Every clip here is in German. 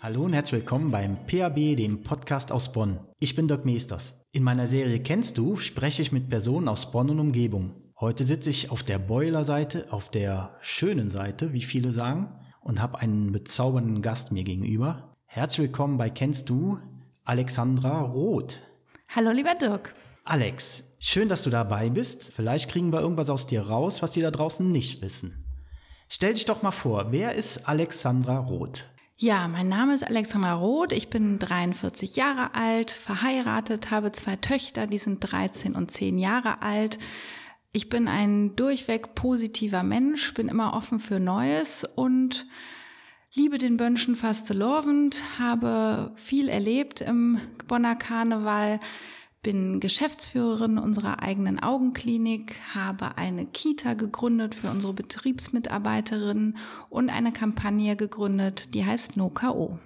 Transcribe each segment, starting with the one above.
Hallo und herzlich willkommen beim PAB, dem Podcast aus Bonn. Ich bin Dirk Meesters. In meiner Serie Kennst du spreche ich mit Personen aus Bonn und Umgebung. Heute sitze ich auf der Boiler-Seite, auf der schönen Seite, wie viele sagen, und habe einen bezaubernden Gast mir gegenüber. Herzlich willkommen bei Kennst du, Alexandra Roth. Hallo, lieber Dirk. Alex, schön, dass du dabei bist. Vielleicht kriegen wir irgendwas aus dir raus, was die da draußen nicht wissen. Stell dich doch mal vor, wer ist Alexandra Roth? Ja, mein Name ist Alexandra Roth. Ich bin 43 Jahre alt, verheiratet, habe zwei Töchter, die sind 13 und 10 Jahre alt. Ich bin ein durchweg positiver Mensch, bin immer offen für Neues und liebe den Bönschen fastelovend, habe viel erlebt im Bonner Karneval, bin Geschäftsführerin unserer eigenen Augenklinik, habe eine Kita gegründet für unsere Betriebsmitarbeiterinnen und eine Kampagne gegründet, die heißt No KO.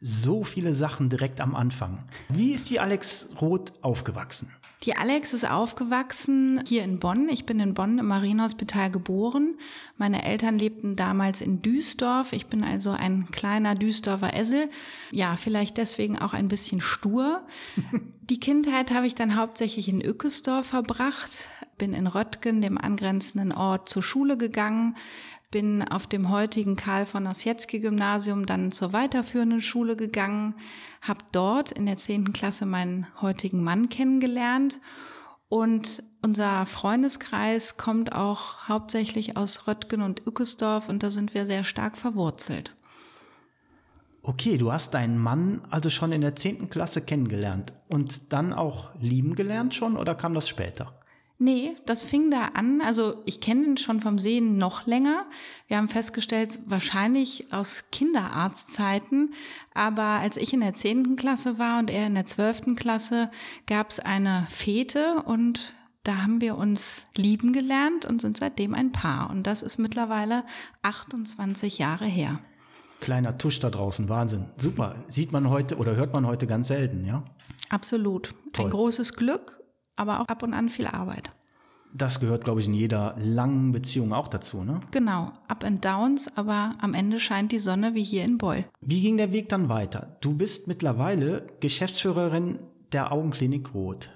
So viele Sachen direkt am Anfang. Wie ist die Alex Roth aufgewachsen? Die Alex ist aufgewachsen hier in Bonn. Ich bin in Bonn im Marienhospital geboren. Meine Eltern lebten damals in Duisdorf. Ich bin also ein kleiner Duisdorfer Essel. Ja, vielleicht deswegen auch ein bisschen stur. Die Kindheit habe ich dann hauptsächlich in Ückesdorf verbracht, bin in Röttgen, dem angrenzenden Ort, zur Schule gegangen, bin auf dem heutigen Karl von Ossietzky Gymnasium dann zur weiterführenden Schule gegangen, habe dort in der zehnten Klasse meinen heutigen Mann kennengelernt und unser Freundeskreis kommt auch hauptsächlich aus Röttgen und Ückesdorf und da sind wir sehr stark verwurzelt. Okay, du hast deinen Mann also schon in der zehnten Klasse kennengelernt und dann auch lieben gelernt schon oder kam das später? Nee, das fing da an. Also ich kenne ihn schon vom Sehen noch länger. Wir haben festgestellt, wahrscheinlich aus Kinderarztzeiten. Aber als ich in der zehnten Klasse war und er in der zwölften Klasse, gab es eine Fete und da haben wir uns lieben gelernt und sind seitdem ein Paar. Und das ist mittlerweile 28 Jahre her. Kleiner Tusch da draußen, Wahnsinn. Super. Sieht man heute oder hört man heute ganz selten, ja? Absolut. Toll. Ein großes Glück aber auch ab und an viel Arbeit. Das gehört, glaube ich, in jeder langen Beziehung auch dazu, ne? Genau, Up and Downs, aber am Ende scheint die Sonne wie hier in Beul. Wie ging der Weg dann weiter? Du bist mittlerweile Geschäftsführerin der Augenklinik Roth.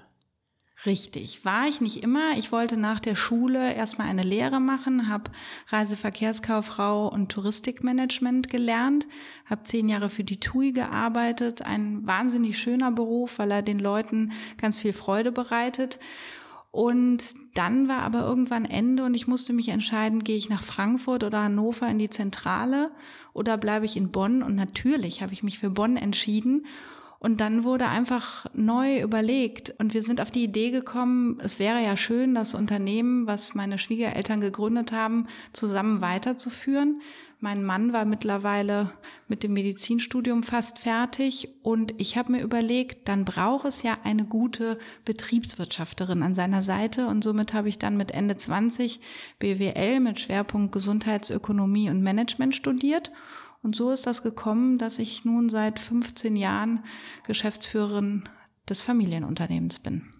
Richtig, war ich nicht immer. Ich wollte nach der Schule erstmal eine Lehre machen, habe Reiseverkehrskauffrau und Touristikmanagement gelernt, habe zehn Jahre für die TUI gearbeitet. Ein wahnsinnig schöner Beruf, weil er den Leuten ganz viel Freude bereitet. Und dann war aber irgendwann Ende und ich musste mich entscheiden, gehe ich nach Frankfurt oder Hannover in die Zentrale oder bleibe ich in Bonn. Und natürlich habe ich mich für Bonn entschieden und dann wurde einfach neu überlegt. Und wir sind auf die Idee gekommen, es wäre ja schön, das Unternehmen, was meine Schwiegereltern gegründet haben, zusammen weiterzuführen. Mein Mann war mittlerweile mit dem Medizinstudium fast fertig. Und ich habe mir überlegt, dann braucht es ja eine gute Betriebswirtschafterin an seiner Seite. Und somit habe ich dann mit Ende 20 BWL mit Schwerpunkt Gesundheitsökonomie und Management studiert und so ist das gekommen, dass ich nun seit 15 Jahren Geschäftsführerin des Familienunternehmens bin.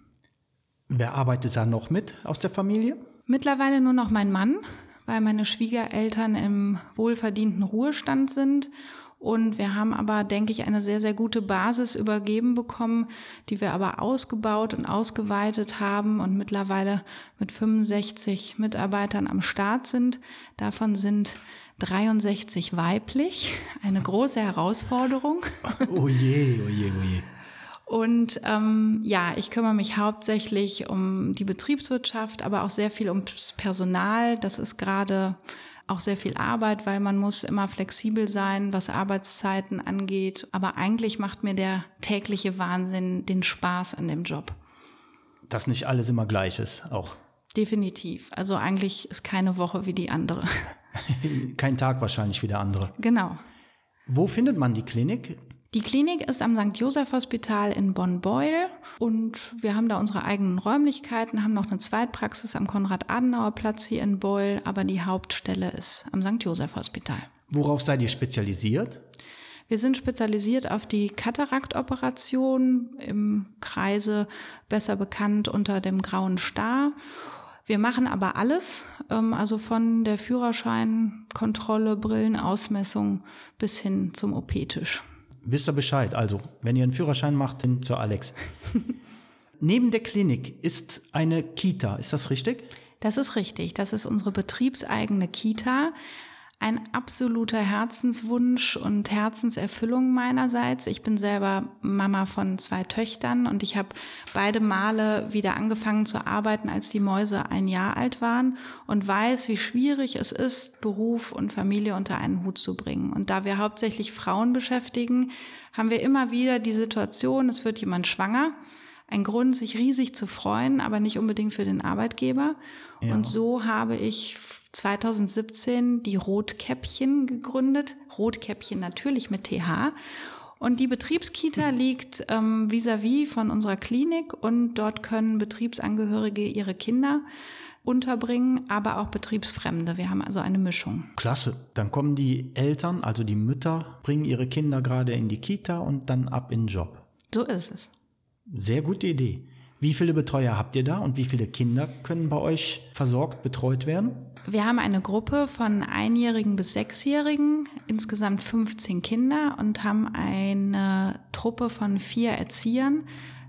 Wer arbeitet da noch mit aus der Familie? Mittlerweile nur noch mein Mann, weil meine Schwiegereltern im wohlverdienten Ruhestand sind. Und wir haben aber, denke ich, eine sehr, sehr gute Basis übergeben bekommen, die wir aber ausgebaut und ausgeweitet haben und mittlerweile mit 65 Mitarbeitern am Start sind. Davon sind 63 weiblich, eine große Herausforderung. Oh je, oh je, oh je. Und ähm, ja, ich kümmere mich hauptsächlich um die Betriebswirtschaft, aber auch sehr viel ums Personal. Das ist gerade auch sehr viel Arbeit, weil man muss immer flexibel sein, was Arbeitszeiten angeht. Aber eigentlich macht mir der tägliche Wahnsinn den Spaß an dem Job. Dass nicht alles immer gleich ist, auch. Definitiv. Also eigentlich ist keine Woche wie die andere. Kein Tag wahrscheinlich wie der andere. Genau. Wo findet man die Klinik? Die Klinik ist am St. Joseph Hospital in Bonn-Beuel und wir haben da unsere eigenen Räumlichkeiten, haben noch eine Zweitpraxis am Konrad-Adenauer-Platz hier in Beuel, aber die Hauptstelle ist am St. Joseph Hospital. Worauf seid ihr spezialisiert? Wir sind spezialisiert auf die Kataraktoperation im Kreise besser bekannt unter dem grauen Star. Wir machen aber alles, ähm, also von der Führerscheinkontrolle, Brillenausmessung bis hin zum OP-Tisch. Wisst ihr Bescheid? Also, wenn ihr einen Führerschein macht, hin zur Alex. Neben der Klinik ist eine Kita, ist das richtig? Das ist richtig. Das ist unsere betriebseigene Kita ein absoluter Herzenswunsch und Herzenserfüllung meinerseits. Ich bin selber Mama von zwei Töchtern und ich habe beide Male wieder angefangen zu arbeiten, als die Mäuse ein Jahr alt waren und weiß, wie schwierig es ist, Beruf und Familie unter einen Hut zu bringen. Und da wir hauptsächlich Frauen beschäftigen, haben wir immer wieder die Situation, es wird jemand schwanger ein Grund, sich riesig zu freuen, aber nicht unbedingt für den Arbeitgeber. Ja. Und so habe ich 2017 die Rotkäppchen gegründet. Rotkäppchen natürlich mit TH. Und die Betriebskita liegt ähm, vis-à-vis -vis von unserer Klinik und dort können Betriebsangehörige ihre Kinder unterbringen, aber auch Betriebsfremde. Wir haben also eine Mischung. Klasse. Dann kommen die Eltern, also die Mütter, bringen ihre Kinder gerade in die Kita und dann ab in den Job. So ist es. Sehr gute Idee. Wie viele Betreuer habt ihr da und wie viele Kinder können bei euch versorgt, betreut werden? Wir haben eine Gruppe von Einjährigen bis Sechsjährigen, insgesamt 15 Kinder und haben eine Truppe von vier Erziehern,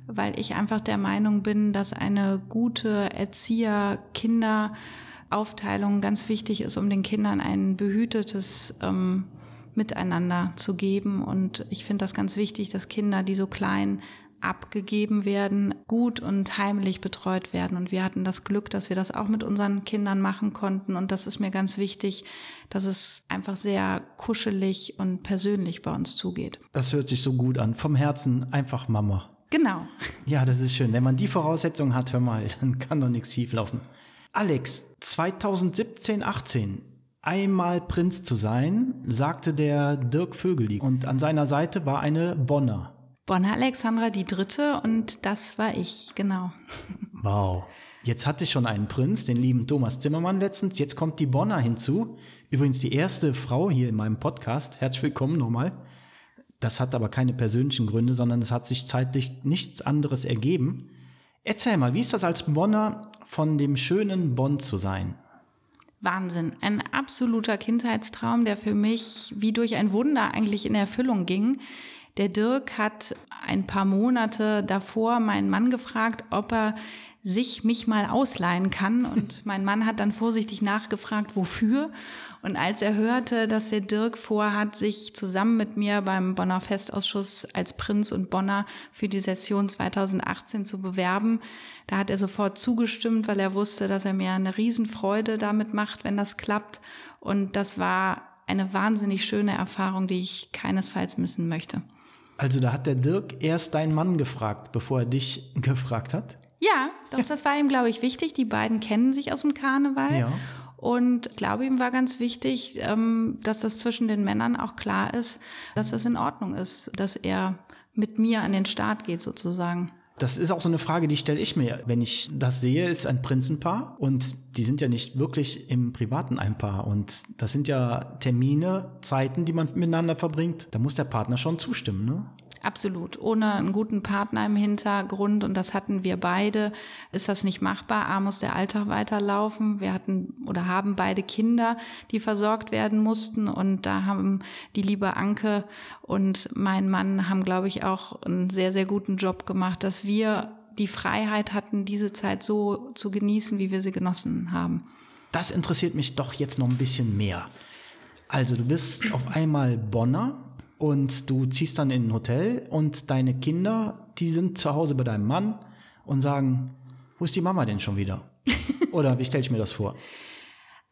weil ich einfach der Meinung bin, dass eine gute Erzieher-Kinder-Aufteilung ganz wichtig ist, um den Kindern ein behütetes ähm, Miteinander zu geben. Und ich finde das ganz wichtig, dass Kinder, die so klein abgegeben werden, gut und heimlich betreut werden. Und wir hatten das Glück, dass wir das auch mit unseren Kindern machen konnten. Und das ist mir ganz wichtig, dass es einfach sehr kuschelig und persönlich bei uns zugeht. Das hört sich so gut an. Vom Herzen einfach Mama. Genau. Ja, das ist schön. Wenn man die Voraussetzungen hat, hör mal, dann kann doch nichts schieflaufen. Alex, 2017, 18, einmal Prinz zu sein, sagte der Dirk Vögeli. Und an seiner Seite war eine Bonner. Bonner Alexandra die Dritte und das war ich, genau. Wow. Jetzt hatte ich schon einen Prinz, den lieben Thomas Zimmermann letztens. Jetzt kommt die Bonner hinzu. Übrigens die erste Frau hier in meinem Podcast. Herzlich willkommen nochmal. Das hat aber keine persönlichen Gründe, sondern es hat sich zeitlich nichts anderes ergeben. Erzähl mal, wie ist das als Bonner von dem schönen Bonn zu sein? Wahnsinn. Ein absoluter Kindheitstraum, der für mich wie durch ein Wunder eigentlich in Erfüllung ging. Der Dirk hat ein paar Monate davor meinen Mann gefragt, ob er sich mich mal ausleihen kann. Und mein Mann hat dann vorsichtig nachgefragt, wofür. Und als er hörte, dass der Dirk vorhat, sich zusammen mit mir beim Bonner Festausschuss als Prinz und Bonner für die Session 2018 zu bewerben, da hat er sofort zugestimmt, weil er wusste, dass er mir eine Riesenfreude damit macht, wenn das klappt. Und das war eine wahnsinnig schöne Erfahrung, die ich keinesfalls missen möchte. Also da hat der Dirk erst deinen Mann gefragt, bevor er dich gefragt hat? Ja, doch, das war ihm, glaube ich, wichtig. Die beiden kennen sich aus dem Karneval. Ja. Und ich glaube, ihm war ganz wichtig, ähm, dass das zwischen den Männern auch klar ist, dass das in Ordnung ist, dass er mit mir an den Start geht sozusagen. Das ist auch so eine Frage, die stelle ich mir, wenn ich das sehe, ist ein Prinzenpaar und die sind ja nicht wirklich im Privaten ein Paar und das sind ja Termine, Zeiten, die man miteinander verbringt. Da muss der Partner schon zustimmen, ne? Absolut. Ohne einen guten Partner im Hintergrund, und das hatten wir beide, ist das nicht machbar. A muss der Alltag weiterlaufen. Wir hatten oder haben beide Kinder, die versorgt werden mussten. Und da haben die liebe Anke und mein Mann haben, glaube ich, auch einen sehr, sehr guten Job gemacht, dass wir die Freiheit hatten, diese Zeit so zu genießen, wie wir sie genossen haben. Das interessiert mich doch jetzt noch ein bisschen mehr. Also du bist auf einmal Bonner und du ziehst dann in ein Hotel und deine Kinder, die sind zu Hause bei deinem Mann und sagen, wo ist die Mama denn schon wieder? Oder wie stelle ich mir das vor?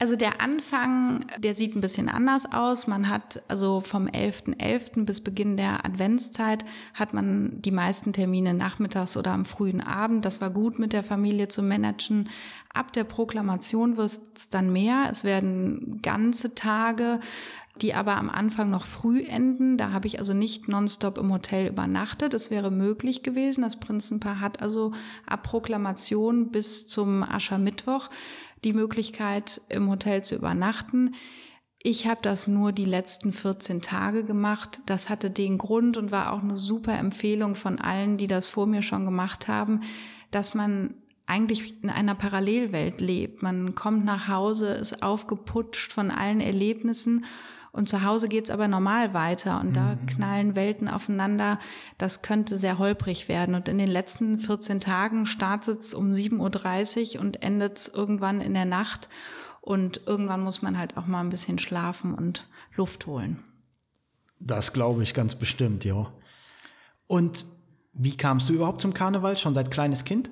Also der Anfang, der sieht ein bisschen anders aus. Man hat also vom 11.11. .11. bis Beginn der Adventszeit hat man die meisten Termine nachmittags oder am frühen Abend. Das war gut mit der Familie zu managen. Ab der Proklamation wird es dann mehr. Es werden ganze Tage die aber am Anfang noch früh enden. Da habe ich also nicht nonstop im Hotel übernachtet. Es wäre möglich gewesen. Das Prinzenpaar hat also ab Proklamation bis zum Aschermittwoch die Möglichkeit, im Hotel zu übernachten. Ich habe das nur die letzten 14 Tage gemacht. Das hatte den Grund und war auch eine super Empfehlung von allen, die das vor mir schon gemacht haben, dass man eigentlich in einer Parallelwelt lebt. Man kommt nach Hause, ist aufgeputscht von allen Erlebnissen und zu Hause geht's aber normal weiter und mhm. da knallen Welten aufeinander. Das könnte sehr holprig werden. Und in den letzten 14 Tagen startet es um 7.30 Uhr und endet irgendwann in der Nacht. Und irgendwann muss man halt auch mal ein bisschen schlafen und Luft holen. Das glaube ich ganz bestimmt, ja. Und wie kamst du überhaupt zum Karneval? Schon seit kleines Kind?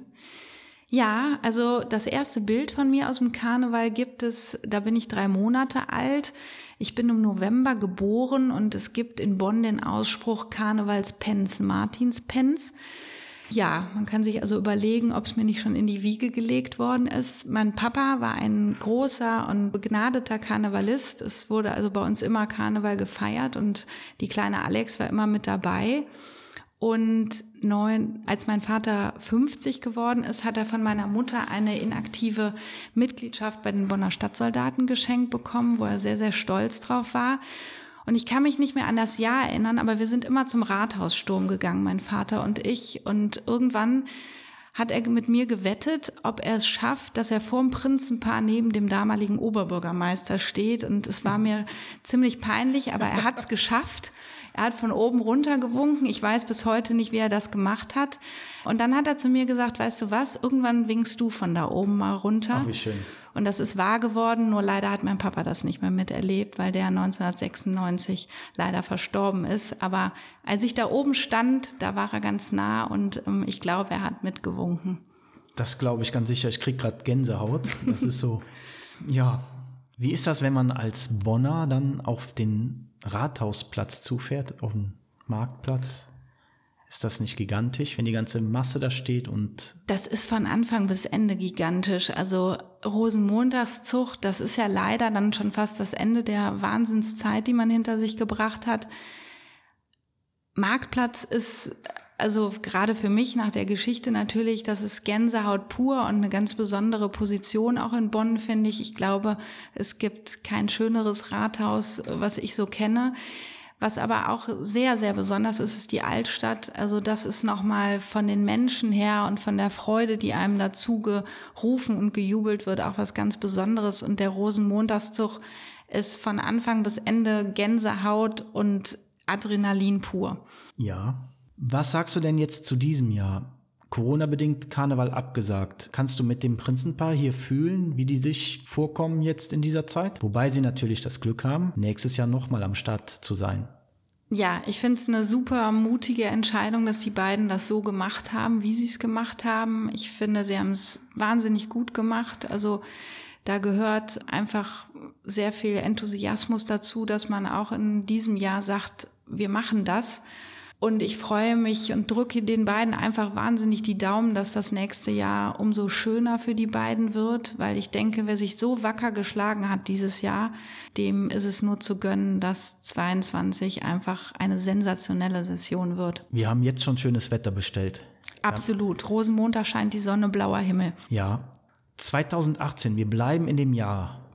Ja, also das erste Bild von mir aus dem Karneval gibt es, da bin ich drei Monate alt. Ich bin im November geboren und es gibt in Bonn den Ausspruch Karnevalspens, Martinspens. Ja, man kann sich also überlegen, ob es mir nicht schon in die Wiege gelegt worden ist. Mein Papa war ein großer und begnadeter Karnevalist. Es wurde also bei uns immer Karneval gefeiert und die kleine Alex war immer mit dabei. Und neun, als mein Vater 50 geworden ist, hat er von meiner Mutter eine inaktive Mitgliedschaft bei den Bonner Stadtsoldaten geschenkt bekommen, wo er sehr, sehr stolz drauf war. Und ich kann mich nicht mehr an das Jahr erinnern, aber wir sind immer zum Rathaussturm gegangen, mein Vater und ich. Und irgendwann hat er mit mir gewettet, ob er es schafft, dass er vor dem Prinzenpaar neben dem damaligen Oberbürgermeister steht. Und es war mir ziemlich peinlich, aber er hat es geschafft. Er hat von oben runter gewunken. Ich weiß bis heute nicht, wie er das gemacht hat. Und dann hat er zu mir gesagt, weißt du was, irgendwann winkst du von da oben mal runter. Ach, wie schön. Und das ist wahr geworden, nur leider hat mein Papa das nicht mehr miterlebt, weil der 1996 leider verstorben ist. Aber als ich da oben stand, da war er ganz nah und ähm, ich glaube, er hat mitgewunken. Das glaube ich ganz sicher. Ich kriege gerade Gänsehaut. Das ist so, ja. Wie ist das, wenn man als Bonner dann auf den Rathausplatz zufährt, auf dem Marktplatz, ist das nicht gigantisch, wenn die ganze Masse da steht und. Das ist von Anfang bis Ende gigantisch. Also Rosenmontagszug, das ist ja leider dann schon fast das Ende der Wahnsinnszeit, die man hinter sich gebracht hat. Marktplatz ist also gerade für mich nach der Geschichte natürlich, das ist Gänsehaut pur und eine ganz besondere Position auch in Bonn, finde ich. Ich glaube, es gibt kein schöneres Rathaus, was ich so kenne. Was aber auch sehr, sehr besonders ist, ist die Altstadt. Also das ist nochmal von den Menschen her und von der Freude, die einem dazu gerufen und gejubelt wird, auch was ganz Besonderes. Und der Rosenmontagszug ist von Anfang bis Ende Gänsehaut und Adrenalin pur. Ja, was sagst du denn jetzt zu diesem Jahr? Corona-bedingt Karneval abgesagt. Kannst du mit dem Prinzenpaar hier fühlen, wie die sich vorkommen jetzt in dieser Zeit? Wobei sie natürlich das Glück haben, nächstes Jahr nochmal am Start zu sein. Ja, ich finde es eine super mutige Entscheidung, dass die beiden das so gemacht haben, wie sie es gemacht haben. Ich finde, sie haben es wahnsinnig gut gemacht. Also da gehört einfach sehr viel Enthusiasmus dazu, dass man auch in diesem Jahr sagt, wir machen das. Und ich freue mich und drücke den beiden einfach wahnsinnig die Daumen, dass das nächste Jahr umso schöner für die beiden wird, weil ich denke, wer sich so wacker geschlagen hat dieses Jahr, dem ist es nur zu gönnen, dass 22 einfach eine sensationelle Session wird. Wir haben jetzt schon schönes Wetter bestellt. Absolut. Rosenmontag scheint die Sonne, blauer Himmel. Ja. 2018, wir bleiben in dem Jahr.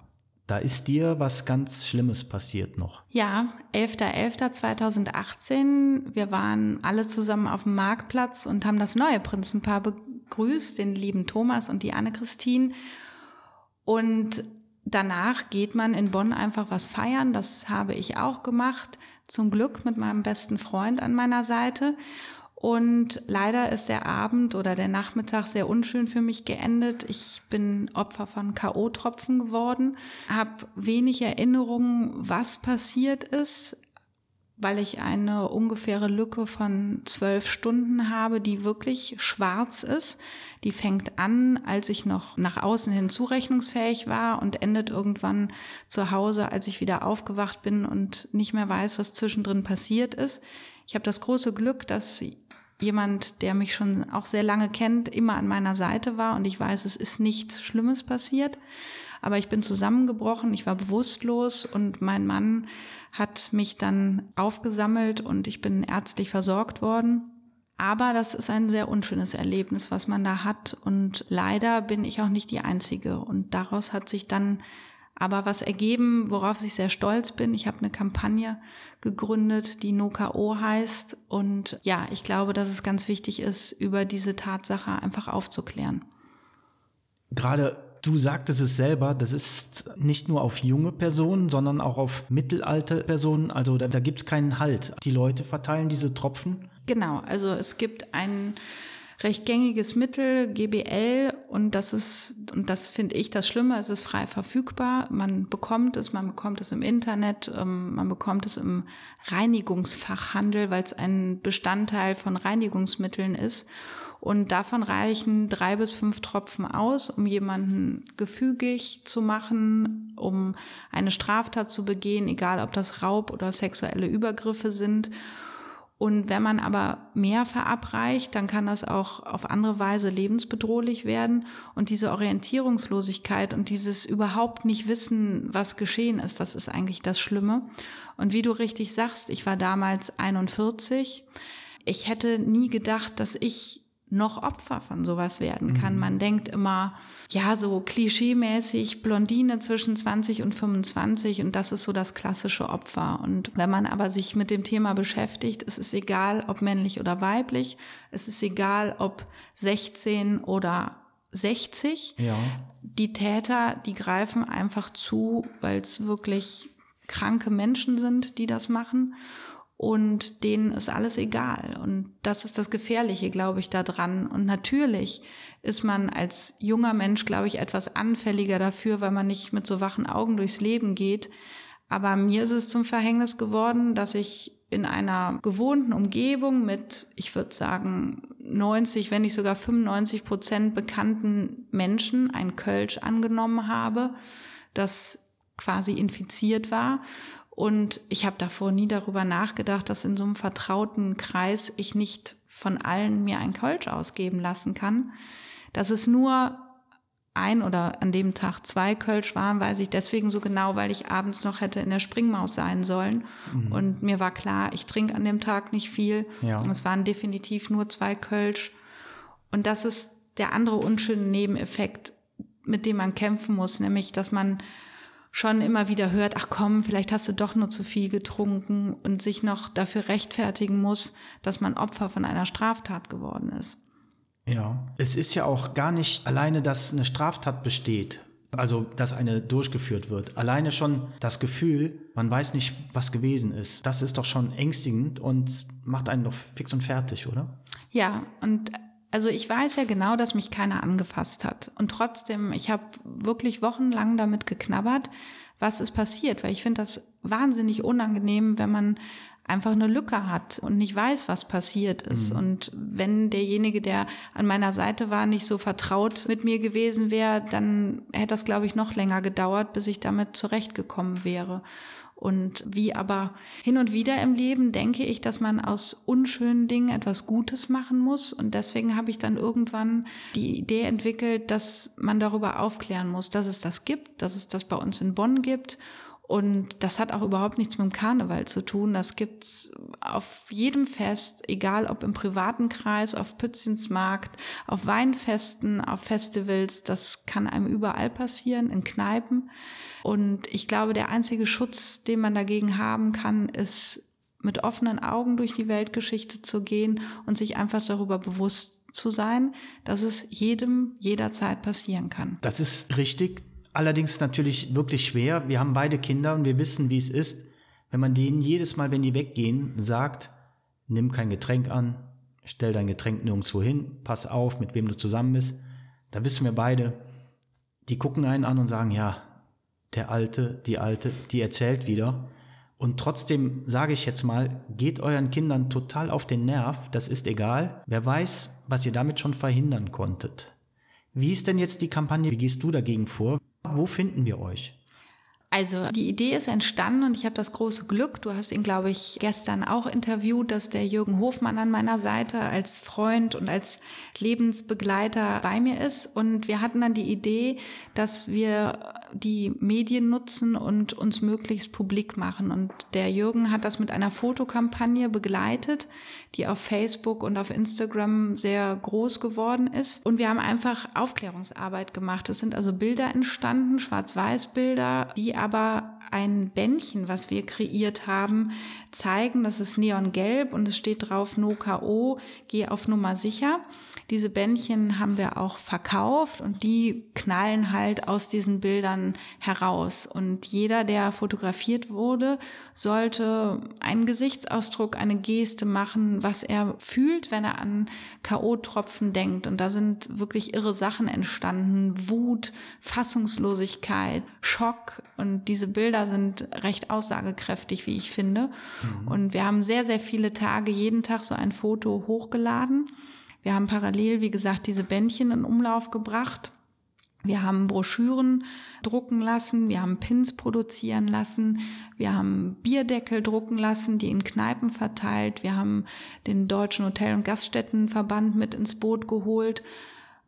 Da ist dir was ganz Schlimmes passiert noch. Ja, 11.11.2018. Wir waren alle zusammen auf dem Marktplatz und haben das neue Prinzenpaar begrüßt, den lieben Thomas und die Anne-Christine. Und danach geht man in Bonn einfach was feiern. Das habe ich auch gemacht. Zum Glück mit meinem besten Freund an meiner Seite. Und leider ist der Abend oder der Nachmittag sehr unschön für mich geendet. Ich bin Opfer von KO-Tropfen geworden, habe wenig Erinnerungen, was passiert ist, weil ich eine ungefähre Lücke von zwölf Stunden habe, die wirklich schwarz ist. Die fängt an, als ich noch nach außen hin zurechnungsfähig war und endet irgendwann zu Hause, als ich wieder aufgewacht bin und nicht mehr weiß, was zwischendrin passiert ist. Ich habe das große Glück, dass jemand, der mich schon auch sehr lange kennt, immer an meiner Seite war und ich weiß, es ist nichts Schlimmes passiert. Aber ich bin zusammengebrochen, ich war bewusstlos und mein Mann hat mich dann aufgesammelt und ich bin ärztlich versorgt worden. Aber das ist ein sehr unschönes Erlebnis, was man da hat. Und leider bin ich auch nicht die Einzige. Und daraus hat sich dann aber was ergeben, worauf ich sehr stolz bin. Ich habe eine Kampagne gegründet, die NoKO heißt. Und ja, ich glaube, dass es ganz wichtig ist, über diese Tatsache einfach aufzuklären. Gerade du sagtest es selber, das ist nicht nur auf junge Personen, sondern auch auf mittelalte Personen. Also da, da gibt es keinen Halt. Die Leute verteilen diese Tropfen. Genau, also es gibt einen recht gängiges Mittel, GBL, und das ist, und das finde ich das Schlimme, es ist frei verfügbar. Man bekommt es, man bekommt es im Internet, ähm, man bekommt es im Reinigungsfachhandel, weil es ein Bestandteil von Reinigungsmitteln ist. Und davon reichen drei bis fünf Tropfen aus, um jemanden gefügig zu machen, um eine Straftat zu begehen, egal ob das Raub oder sexuelle Übergriffe sind. Und wenn man aber mehr verabreicht, dann kann das auch auf andere Weise lebensbedrohlich werden. Und diese Orientierungslosigkeit und dieses überhaupt nicht wissen, was geschehen ist, das ist eigentlich das Schlimme. Und wie du richtig sagst, ich war damals 41. Ich hätte nie gedacht, dass ich noch Opfer von sowas werden kann. Mhm. Man denkt immer, ja, so klischeemäßig Blondine zwischen 20 und 25 und das ist so das klassische Opfer. Und wenn man aber sich mit dem Thema beschäftigt, es ist egal, ob männlich oder weiblich, es ist egal, ob 16 oder 60. Ja. Die Täter, die greifen einfach zu, weil es wirklich kranke Menschen sind, die das machen und denen ist alles egal. Und das ist das Gefährliche, glaube ich, daran. Und natürlich ist man als junger Mensch, glaube ich, etwas anfälliger dafür, weil man nicht mit so wachen Augen durchs Leben geht. Aber mir ist es zum Verhängnis geworden, dass ich in einer gewohnten Umgebung mit, ich würde sagen, 90, wenn nicht sogar 95 Prozent bekannten Menschen ein Kölsch angenommen habe, das quasi infiziert war und ich habe davor nie darüber nachgedacht, dass in so einem vertrauten Kreis ich nicht von allen mir ein Kölsch ausgeben lassen kann. Dass es nur ein oder an dem Tag zwei Kölsch waren, weiß ich deswegen so genau, weil ich abends noch hätte in der Springmaus sein sollen. Mhm. Und mir war klar, ich trinke an dem Tag nicht viel. Ja. Und es waren definitiv nur zwei Kölsch. Und das ist der andere unschöne Nebeneffekt, mit dem man kämpfen muss, nämlich, dass man schon immer wieder hört, ach komm, vielleicht hast du doch nur zu viel getrunken und sich noch dafür rechtfertigen muss, dass man Opfer von einer Straftat geworden ist. Ja, es ist ja auch gar nicht alleine, dass eine Straftat besteht, also dass eine durchgeführt wird. Alleine schon das Gefühl, man weiß nicht, was gewesen ist. Das ist doch schon ängstigend und macht einen doch fix und fertig, oder? Ja, und also ich weiß ja genau, dass mich keiner angefasst hat. Und trotzdem, ich habe wirklich wochenlang damit geknabbert, was ist passiert, weil ich finde das wahnsinnig unangenehm, wenn man einfach eine Lücke hat und nicht weiß, was passiert ist. Mhm. Und wenn derjenige, der an meiner Seite war, nicht so vertraut mit mir gewesen wäre, dann hätte das, glaube ich, noch länger gedauert, bis ich damit zurechtgekommen wäre. Und wie aber hin und wieder im Leben denke ich, dass man aus unschönen Dingen etwas Gutes machen muss. Und deswegen habe ich dann irgendwann die Idee entwickelt, dass man darüber aufklären muss, dass es das gibt, dass es das bei uns in Bonn gibt und das hat auch überhaupt nichts mit dem Karneval zu tun. Das gibt's auf jedem Fest, egal ob im privaten Kreis, auf Pützchensmarkt, auf Weinfesten, auf Festivals. Das kann einem überall passieren, in Kneipen. Und ich glaube, der einzige Schutz, den man dagegen haben kann, ist mit offenen Augen durch die Weltgeschichte zu gehen und sich einfach darüber bewusst zu sein, dass es jedem jederzeit passieren kann. Das ist richtig. Allerdings natürlich wirklich schwer. Wir haben beide Kinder und wir wissen, wie es ist, wenn man denen jedes Mal, wenn die weggehen, sagt, nimm kein Getränk an, stell dein Getränk nirgendwo hin, pass auf, mit wem du zusammen bist. Da wissen wir beide, die gucken einen an und sagen, ja, der Alte, die Alte, die erzählt wieder. Und trotzdem sage ich jetzt mal, geht euren Kindern total auf den Nerv, das ist egal. Wer weiß, was ihr damit schon verhindern konntet. Wie ist denn jetzt die Kampagne? Wie gehst du dagegen vor? Wo finden wir euch? Also die Idee ist entstanden und ich habe das große Glück, du hast ihn, glaube ich, gestern auch interviewt, dass der Jürgen Hofmann an meiner Seite als Freund und als Lebensbegleiter bei mir ist. Und wir hatten dann die Idee, dass wir die Medien nutzen und uns möglichst publik machen. Und der Jürgen hat das mit einer Fotokampagne begleitet, die auf Facebook und auf Instagram sehr groß geworden ist. Und wir haben einfach Aufklärungsarbeit gemacht. Es sind also Bilder entstanden, Schwarz-Weiß-Bilder, die aber ein Bändchen, was wir kreiert haben, zeigen. Das ist neongelb und es steht drauf No KO, geh auf Nummer sicher. Diese Bändchen haben wir auch verkauft und die knallen halt aus diesen Bildern heraus. Und jeder, der fotografiert wurde, sollte einen Gesichtsausdruck, eine Geste machen, was er fühlt, wenn er an K.O.-Tropfen denkt. Und da sind wirklich irre Sachen entstanden. Wut, Fassungslosigkeit, Schock. Und diese Bilder sind recht aussagekräftig, wie ich finde. Mhm. Und wir haben sehr, sehr viele Tage, jeden Tag so ein Foto hochgeladen. Wir haben parallel, wie gesagt, diese Bändchen in Umlauf gebracht. Wir haben Broschüren drucken lassen, wir haben Pins produzieren lassen, wir haben Bierdeckel drucken lassen, die in Kneipen verteilt, wir haben den Deutschen Hotel- und Gaststättenverband mit ins Boot geholt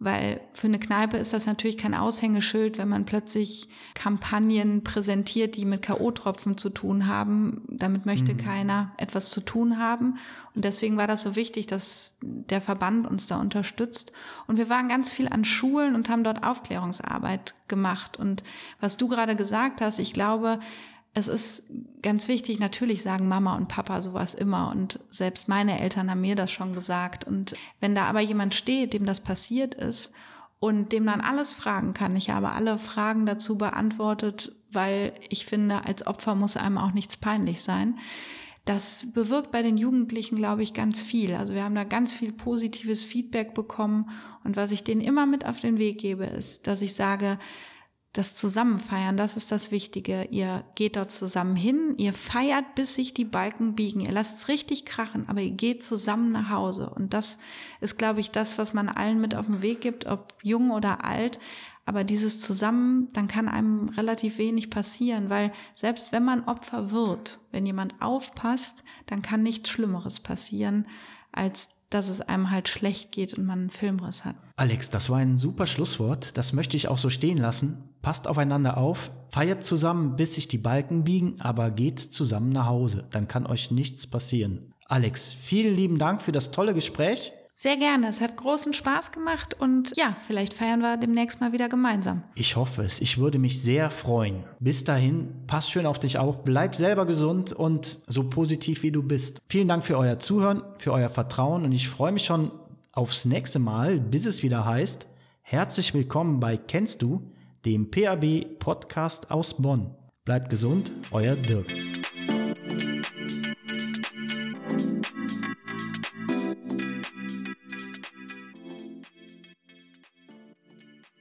weil für eine Kneipe ist das natürlich kein Aushängeschild, wenn man plötzlich Kampagnen präsentiert, die mit K.O.-Tropfen zu tun haben. Damit möchte mhm. keiner etwas zu tun haben. Und deswegen war das so wichtig, dass der Verband uns da unterstützt. Und wir waren ganz viel an Schulen und haben dort Aufklärungsarbeit gemacht. Und was du gerade gesagt hast, ich glaube, es ist ganz wichtig, natürlich sagen Mama und Papa sowas immer und selbst meine Eltern haben mir das schon gesagt. Und wenn da aber jemand steht, dem das passiert ist und dem dann alles fragen kann, ich habe alle Fragen dazu beantwortet, weil ich finde, als Opfer muss einem auch nichts peinlich sein. Das bewirkt bei den Jugendlichen, glaube ich, ganz viel. Also wir haben da ganz viel positives Feedback bekommen. Und was ich denen immer mit auf den Weg gebe, ist, dass ich sage, das Zusammenfeiern, das ist das Wichtige. Ihr geht dort zusammen hin, ihr feiert, bis sich die Balken biegen. Ihr lasst es richtig krachen, aber ihr geht zusammen nach Hause. Und das ist, glaube ich, das, was man allen mit auf den Weg gibt, ob jung oder alt. Aber dieses Zusammen, dann kann einem relativ wenig passieren, weil selbst wenn man Opfer wird, wenn jemand aufpasst, dann kann nichts Schlimmeres passieren, als dass es einem halt schlecht geht und man einen Filmriss hat. Alex, das war ein super Schlusswort. Das möchte ich auch so stehen lassen. Passt aufeinander auf, feiert zusammen, bis sich die Balken biegen, aber geht zusammen nach Hause. Dann kann euch nichts passieren. Alex, vielen lieben Dank für das tolle Gespräch. Sehr gerne. Es hat großen Spaß gemacht und ja, vielleicht feiern wir demnächst mal wieder gemeinsam. Ich hoffe es. Ich würde mich sehr freuen. Bis dahin, pass schön auf dich auf, bleib selber gesund und so positiv wie du bist. Vielen Dank für euer Zuhören, für euer Vertrauen und ich freue mich schon aufs nächste Mal, bis es wieder heißt, herzlich willkommen bei Kennst du? dem PAB Podcast aus Bonn. Bleibt gesund, euer Dirk.